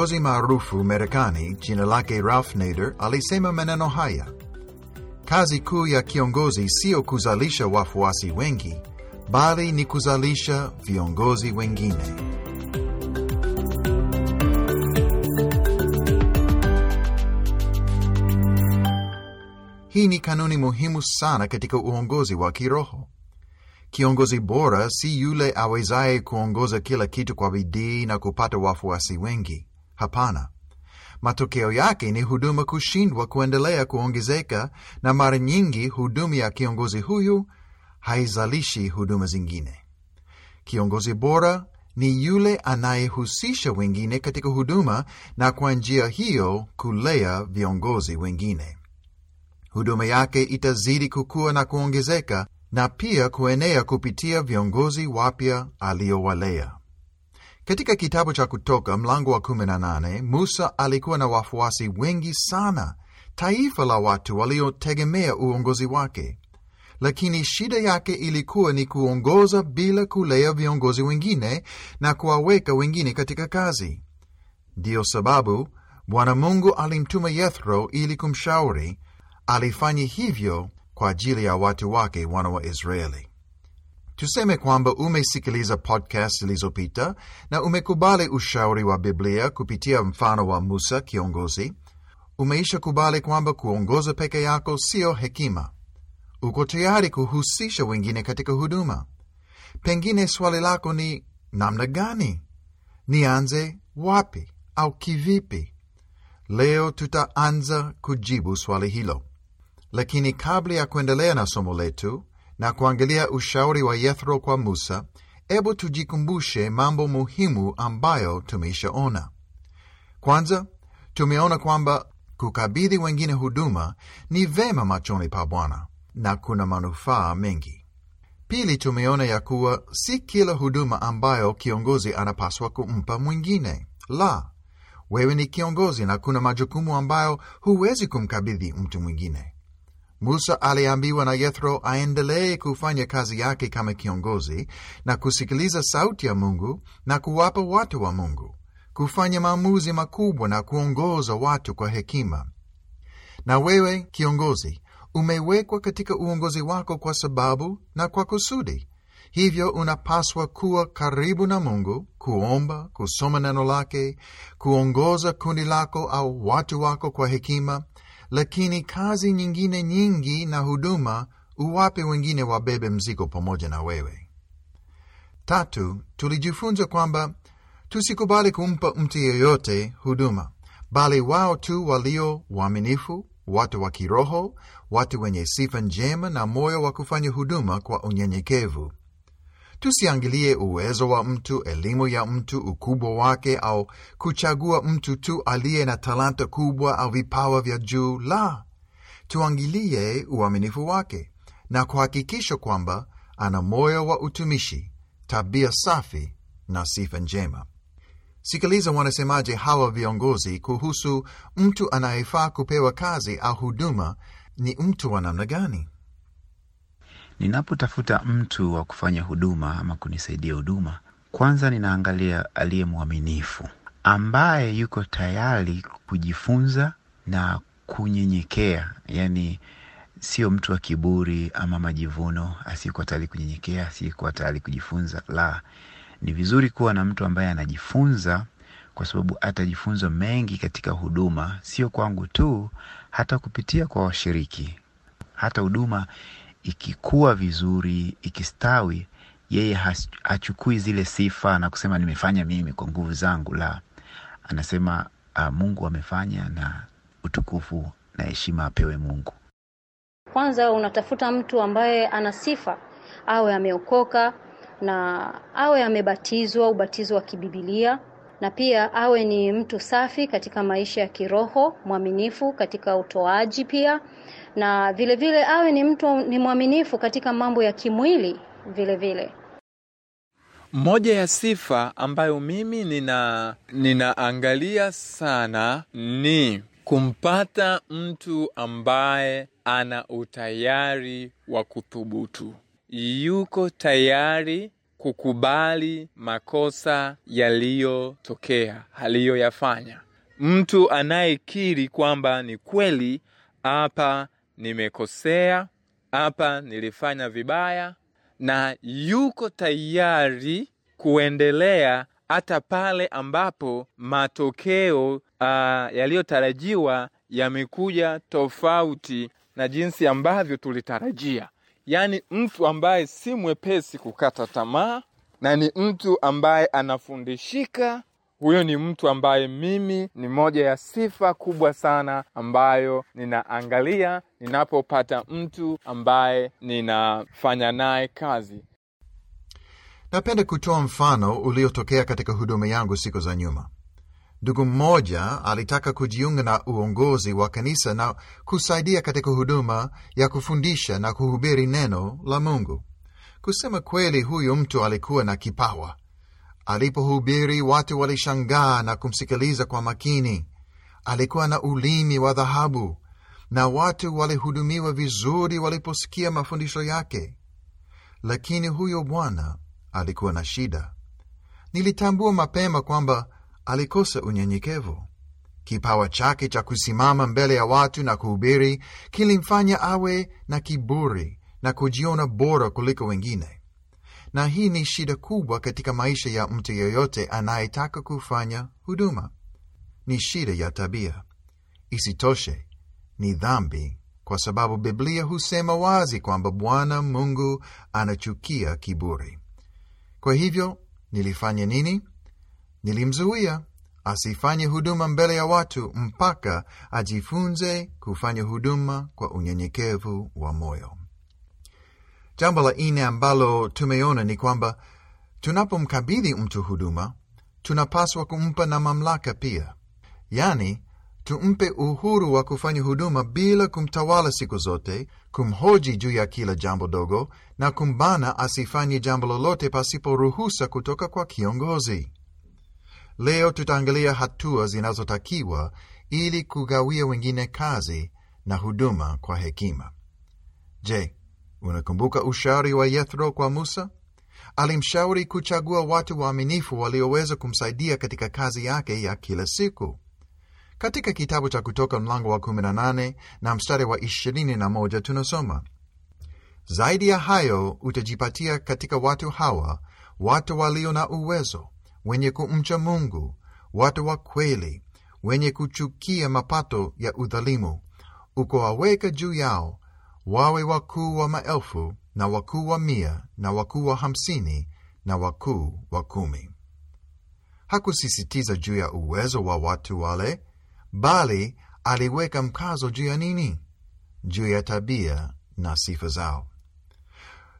Kiongozi maarufu Marekani jina lake Ralph Nader alisema maneno haya: kazi kuu ya kiongozi sio kuzalisha wafuasi wengi, bali ni kuzalisha viongozi wengine. Hii ni kanuni muhimu sana katika uongozi wa kiroho. Kiongozi bora si yule awezaye kuongoza kila kitu kwa bidii na kupata wafuasi wengi. Hapana, matokeo yake ni huduma kushindwa kuendelea kuongezeka, na mara nyingi huduma ya kiongozi huyu haizalishi huduma zingine. Kiongozi bora ni yule anayehusisha wengine katika huduma na kwa njia hiyo kulea viongozi wengine. Huduma yake itazidi kukua na kuongezeka na pia kuenea kupitia viongozi wapya aliowalea. Katika kitabu cha Kutoka mlango wa 18, Musa alikuwa na wafuasi wengi sana, taifa la watu waliotegemea uongozi wake. Lakini shida yake ilikuwa ni kuongoza bila kulea viongozi wengine na kuwaweka wengine katika kazi. Ndiyo sababu Bwana Mungu alimtuma Yethro ili kumshauri. Alifanya hivyo kwa ajili ya watu wake wana wa Israeli. Tuseme kwamba umesikiliza podcast zilizopita na umekubali ushauri wa Biblia kupitia mfano wa Musa kiongozi. Umeisha kubali kwamba kuongoza peke yako sio hekima. Uko tayari kuhusisha wengine katika huduma. Pengine swali lako ni namna gani? Nianze wapi au kivipi? Leo tutaanza kujibu swali hilo. Lakini kabla ya kuendelea na somo letu na kuangalia ushauri wa Yethro kwa Musa, hebu tujikumbushe mambo muhimu ambayo tumeishaona. Kwanza, tumeona kwamba kukabidhi wengine huduma ni vema machoni pa Bwana na kuna manufaa mengi. Pili, tumeona ya kuwa si kila huduma ambayo kiongozi anapaswa kumpa mwingine. La, wewe ni kiongozi na kuna majukumu ambayo huwezi kumkabidhi mtu mwingine. Musa aliambiwa na Yethro aendelee kufanya kazi yake kama kiongozi na kusikiliza sauti ya Mungu na kuwapa watu wa Mungu, kufanya maamuzi makubwa na kuongoza watu kwa hekima. Na wewe kiongozi, umewekwa katika uongozi wako kwa sababu na kwa kusudi. Hivyo unapaswa kuwa karibu na Mungu, kuomba, kusoma neno lake, kuongoza kundi lako au watu wako kwa hekima lakini kazi nyingine nyingi na huduma uwape wengine wabebe mzigo pamoja na wewe. Tatu, tulijifunza kwamba tusikubali kumpa mtu yeyote huduma, bali wao tu walio waaminifu, watu wa kiroho, watu wenye sifa njema na moyo wa kufanya huduma kwa unyenyekevu. Tusiangalie uwezo wa mtu, elimu ya mtu, ukubwa wake, au kuchagua mtu tu aliye na talanta kubwa au vipawa vya juu. La, tuangalie uaminifu wake na kuhakikisha kwamba ana moyo wa utumishi, tabia safi na sifa njema. Sikiliza wanasemaje hawa viongozi kuhusu mtu anayefaa kupewa kazi au huduma. Ni mtu wa namna gani? Ninapotafuta mtu wa kufanya huduma ama kunisaidia huduma, kwanza ninaangalia aliye mwaminifu, ambaye yuko tayari kujifunza na kunyenyekea, yaani sio mtu wa kiburi ama majivuno, asiyekuwa tayari kunyenyekea, asiyekuwa tayari kujifunza. La, ni vizuri kuwa na mtu ambaye anajifunza, kwa sababu atajifunza mengi katika huduma, sio kwangu tu, hata kupitia kwa washiriki. Hata huduma ikikuwa vizuri, ikistawi, yeye hachukui zile sifa na kusema nimefanya mimi kwa nguvu zangu. La, anasema uh, Mungu amefanya na utukufu na heshima apewe Mungu. Kwanza unatafuta mtu ambaye ana sifa, awe ameokoka na awe amebatizwa ubatizo wa kibibilia, na pia awe ni mtu safi katika maisha ya kiroho, mwaminifu katika utoaji pia, na vile vile awe ni mtu ni mwaminifu katika mambo ya kimwili vile vile. Moja ya sifa ambayo mimi nina ninaangalia sana ni kumpata mtu ambaye ana utayari wa kuthubutu, yuko tayari kukubali makosa yaliyotokea aliyoyafanya. Mtu anayekiri kwamba ni kweli, hapa nimekosea, hapa nilifanya vibaya, na yuko tayari kuendelea hata pale ambapo matokeo uh, yaliyotarajiwa yamekuja tofauti na jinsi ambavyo tulitarajia. Yaani mtu ambaye si mwepesi kukata tamaa na ni mtu ambaye anafundishika. Huyo ni mtu ambaye mimi ni moja ya sifa kubwa sana ambayo ninaangalia ninapopata mtu ambaye ninafanya naye kazi. Napenda kutoa mfano uliotokea katika huduma yangu siku za nyuma. Ndugu mmoja alitaka kujiunga na uongozi wa kanisa na kusaidia katika huduma ya kufundisha na kuhubiri neno la Mungu. Kusema kweli, huyu mtu alikuwa na kipawa. Alipohubiri watu walishangaa na kumsikiliza kwa makini. Alikuwa na ulimi wa dhahabu na watu walihudumiwa vizuri waliposikia mafundisho yake. Lakini huyo bwana alikuwa na shida. Nilitambua mapema kwamba alikosa unyenyekevu. Kipawa chake cha kusimama mbele ya watu na kuhubiri kilimfanya awe na kiburi na kujiona bora kuliko wengine, na hii ni shida kubwa katika maisha ya mtu yeyote anayetaka kufanya huduma. Ni shida ya tabia. Isitoshe, ni dhambi, kwa sababu Biblia husema wazi kwamba Bwana Mungu anachukia kiburi. Kwa hivyo nilifanya nini? Nilimzuia asifanye huduma mbele ya watu mpaka ajifunze kufanya huduma kwa unyenyekevu wa moyo. Jambo la nne ambalo tumeona ni kwamba tunapomkabidhi mtu huduma, tunapaswa kumpa na mamlaka pia, yaani tumpe uhuru wa kufanya huduma bila kumtawala siku zote, kumhoji juu ya kila jambo dogo na kumbana asifanye jambo lolote pasipo ruhusa kutoka kwa kiongozi. Leo tutaangalia hatua zinazotakiwa ili kugawia wengine kazi na huduma kwa hekima. Je, unakumbuka ushauri wa Yethro kwa Musa? Alimshauri kuchagua watu waaminifu walioweza kumsaidia katika kazi yake ya kila siku. Katika kitabu cha Kutoka mlango wa 18 na mstari wa 21 tunasoma, zaidi ya hayo utajipatia katika watu hawa watu walio na uwezo, wenye kumcha Mungu, watu wa kweli, wenye kuchukia mapato ya udhalimu, ukawaweka juu yao wawe wakuu wa maelfu na wakuu wa mia na wakuu wa hamsini na wakuu wa kumi. Hakusisitiza juu ya uwezo wa watu wale, bali aliweka mkazo juu ya nini? Juu ya tabia na sifa zao.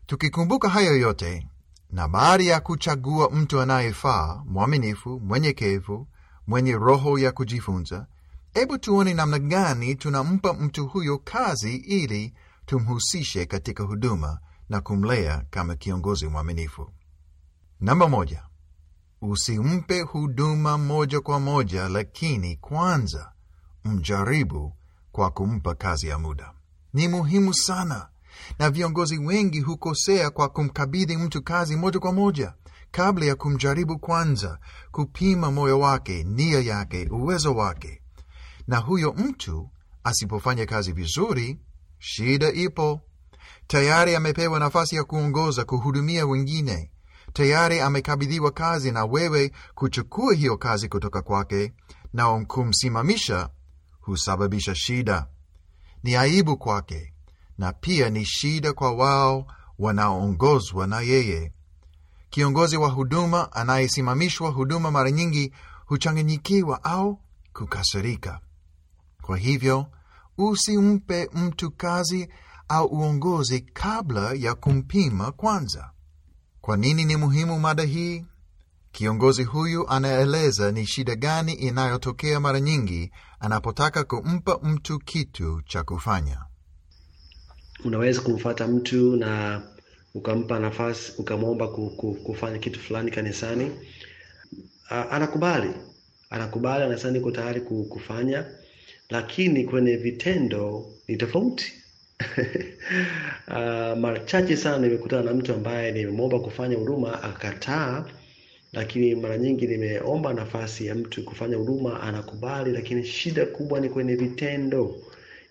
Tukikumbuka hayo yote, na baada ya kuchagua mtu anayefaa, mwaminifu, mwenyekevu, mwenye roho ya kujifunza, hebu tuone namna gani tunampa mtu huyo kazi ili tumhusishe katika huduma na kumlea kama kiongozi mwaminifu. Namba moja, usimpe huduma moja kwa moja, lakini kwanza mjaribu kwa kumpa kazi ya muda. Ni muhimu sana, na viongozi wengi hukosea kwa kumkabidhi mtu kazi moja kwa moja kabla ya kumjaribu kwanza, kupima moyo wake, nia yake, uwezo wake. Na huyo mtu asipofanya kazi vizuri, shida ipo. Tayari amepewa nafasi ya kuongoza, kuhudumia wengine, tayari amekabidhiwa kazi, na wewe kuchukua hiyo kazi kutoka kwake na kumsimamisha husababisha shida. Ni aibu kwake na pia ni shida kwa wao wanaoongozwa na yeye. Kiongozi wa huduma anayesimamishwa huduma mara nyingi huchanganyikiwa au kukasirika. Kwa hivyo usimpe mtu kazi au uongozi kabla ya kumpima kwanza. Kwa nini ni muhimu mada hii? Kiongozi huyu anaeleza ni shida gani inayotokea mara nyingi anapotaka kumpa mtu kitu cha kufanya. Unaweza kumfata mtu na ukampa nafasi, ukamwomba kufanya kitu fulani kanisani, anakubali, anakubali, anasema niko tayari kufanya, lakini kwenye vitendo ni tofauti. uh, mara chache sana nimekutana na mtu ambaye nimemwomba kufanya huduma akakataa, lakini mara nyingi nimeomba nafasi ya mtu kufanya huduma anakubali, lakini shida kubwa ni kwenye vitendo.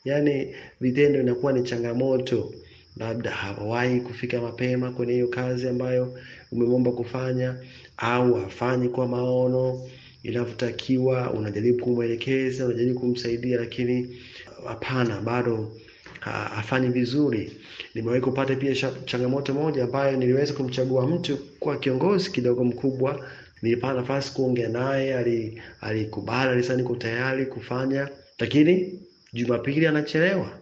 Yaani vitendo inakuwa ni changamoto, labda hawawahi kufika mapema kwenye hiyo kazi ambayo umemwomba kufanya, au hafanyi kwa maono inavyotakiwa. Unajaribu kumwelekeza, unajaribu kumsaidia, lakini hapana, bado hafanyi vizuri. Nimewahi kupata pia changamoto moja ambayo niliweza kumchagua mtu kwa kiongozi kidogo mkubwa. Nilipata nafasi kuongea naye, ali- alikubali, alisema niko tayari kufanya, lakini Jumapili anachelewa,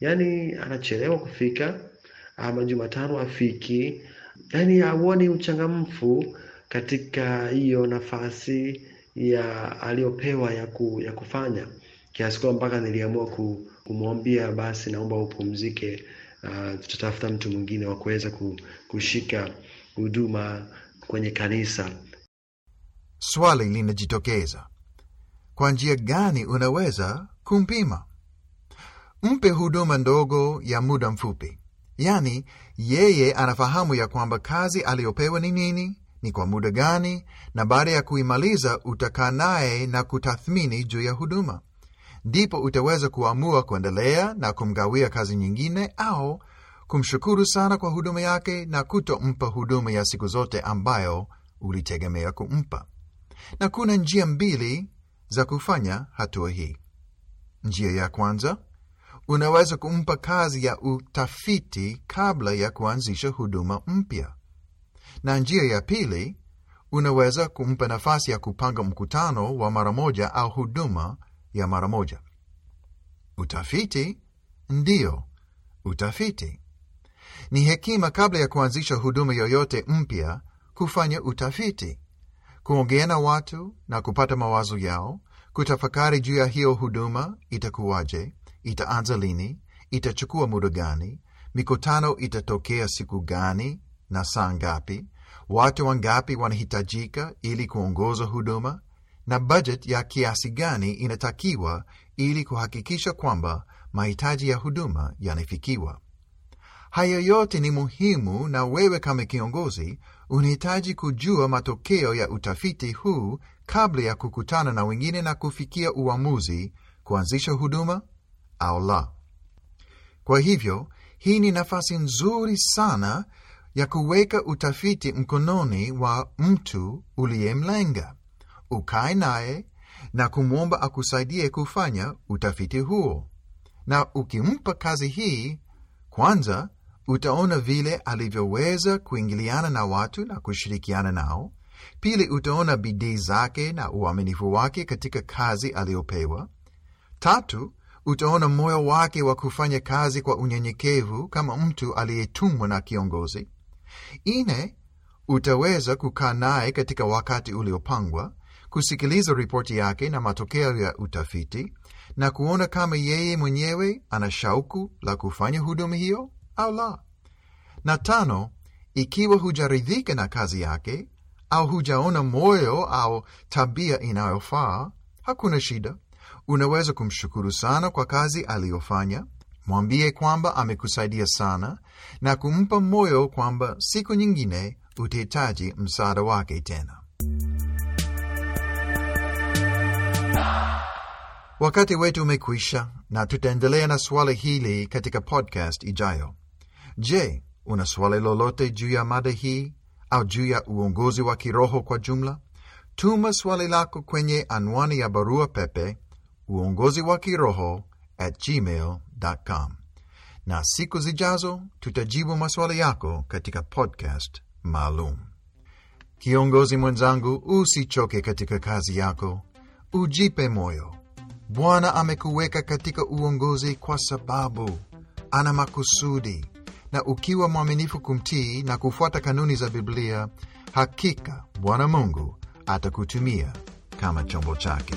yaani anachelewa kufika, ama Jumatano afiki, yaani hauoni uchangamfu katika hiyo nafasi ya aliyopewa ya, ku, ya kufanya kiasi kwamba mpaka niliamua ku, kumwambia basi, naomba upumzike, uh, tutatafuta mtu mwingine wa kuweza kushika huduma kwenye kanisa. Swali linajitokeza: kwa njia gani unaweza kumpima? Mpe huduma ndogo ya muda mfupi, yaani yeye anafahamu ya kwamba kazi aliyopewa ni nini, ni kwa muda gani, na baada ya kuimaliza utakaa naye na kutathmini juu ya huduma. Ndipo utaweza kuamua kuendelea na kumgawia kazi nyingine au kumshukuru sana kwa huduma yake na kutompa huduma ya siku zote ambayo ulitegemea kumpa. Na kuna njia mbili za kufanya hatua hii. Njia ya kwanza, unaweza kumpa kazi ya utafiti kabla ya kuanzisha huduma mpya, na njia ya pili, unaweza kumpa nafasi ya kupanga mkutano wa mara moja au huduma ya mara moja. Utafiti ndiyo utafiti. Ni hekima kabla ya kuanzisha huduma yoyote mpya kufanya utafiti, kuongea na watu na kupata mawazo yao, kutafakari juu ya hiyo huduma itakuwaje, itaanza lini, itachukua muda gani, mikutano itatokea siku gani na saa ngapi, watu wangapi wanahitajika ili kuongoza huduma, na bajet ya kiasi gani inatakiwa ili kuhakikisha kwamba mahitaji ya huduma yanafikiwa. Haya yote ni muhimu, na wewe kama kiongozi unahitaji kujua matokeo ya utafiti huu kabla ya kukutana na wengine na kufikia uamuzi kuanzisha huduma au la. Kwa hivyo, hii ni nafasi nzuri sana ya kuweka utafiti mkononi wa mtu uliyemlenga. Ukae naye na kumwomba akusaidie kufanya utafiti huo, na ukimpa kazi hii, kwanza utaona vile alivyoweza kuingiliana na watu na kushirikiana nao. Pili, utaona bidii zake na uaminifu wake katika kazi aliyopewa. Tatu, utaona moyo wake wa kufanya kazi kwa unyenyekevu kama mtu aliyetumwa na kiongozi. Ine, utaweza kukaa naye katika wakati uliopangwa, kusikiliza ripoti yake na matokeo ya utafiti, na kuona kama yeye mwenyewe ana shauku la kufanya huduma hiyo au la. Na tano, ikiwa hujaridhika na kazi yake au hujaona moyo au tabia inayofaa, hakuna shida. Unaweza kumshukuru sana kwa kazi aliyofanya, mwambie kwamba amekusaidia sana, na kumpa moyo kwamba siku nyingine utahitaji msaada wake tena. Wakati wetu umekwisha, na tutaendelea na swali hili katika podcast ijayo. Je, una swali lolote juu ya mada hii au juu ya uongozi wa kiroho kwa jumla? Tuma swali lako kwenye anwani ya barua pepe uongozi wa kiroho at gmail.com, na siku zijazo tutajibu maswali yako katika podcast maalum. Kiongozi mwenzangu, usichoke katika kazi yako, ujipe moyo. Bwana amekuweka katika uongozi kwa sababu ana makusudi, na ukiwa mwaminifu kumtii na kufuata kanuni za Biblia, hakika Bwana Mungu atakutumia kama chombo chake.